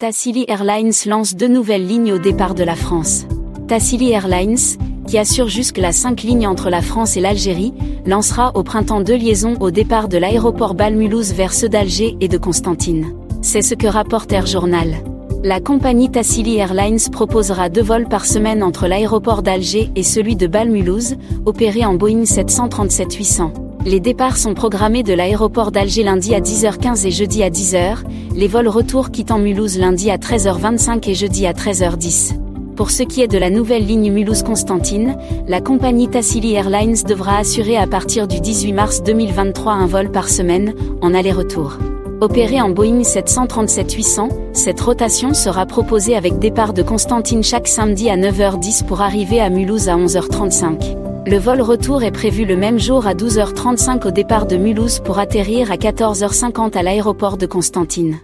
Tassili Airlines lance deux nouvelles lignes au départ de la France. Tassili Airlines, qui assure jusque-là cinq lignes entre la France et l'Algérie, lancera au printemps deux liaisons au départ de l'aéroport Bâle-Mulhouse vers ceux d'Alger et de Constantine. C'est ce que rapporte Air Journal. La compagnie Tassili Airlines proposera deux vols par semaine entre l'aéroport d'Alger et celui de Bâle-Mulhouse, opérés en Boeing 737-800. Les départs sont programmés de l'aéroport d'Alger lundi à 10h15 et jeudi à 10h, les vols retour quittant Mulhouse lundi à 13h25 et jeudi à 13h10. Pour ce qui est de la nouvelle ligne Mulhouse-Constantine, la compagnie Tassili Airlines devra assurer à partir du 18 mars 2023 un vol par semaine, en aller-retour. Opérée en Boeing 737-800, cette rotation sera proposée avec départ de Constantine chaque samedi à 9h10 pour arriver à Mulhouse à 11h35. Le vol retour est prévu le même jour à 12h35 au départ de Mulhouse pour atterrir à 14h50 à l'aéroport de Constantine.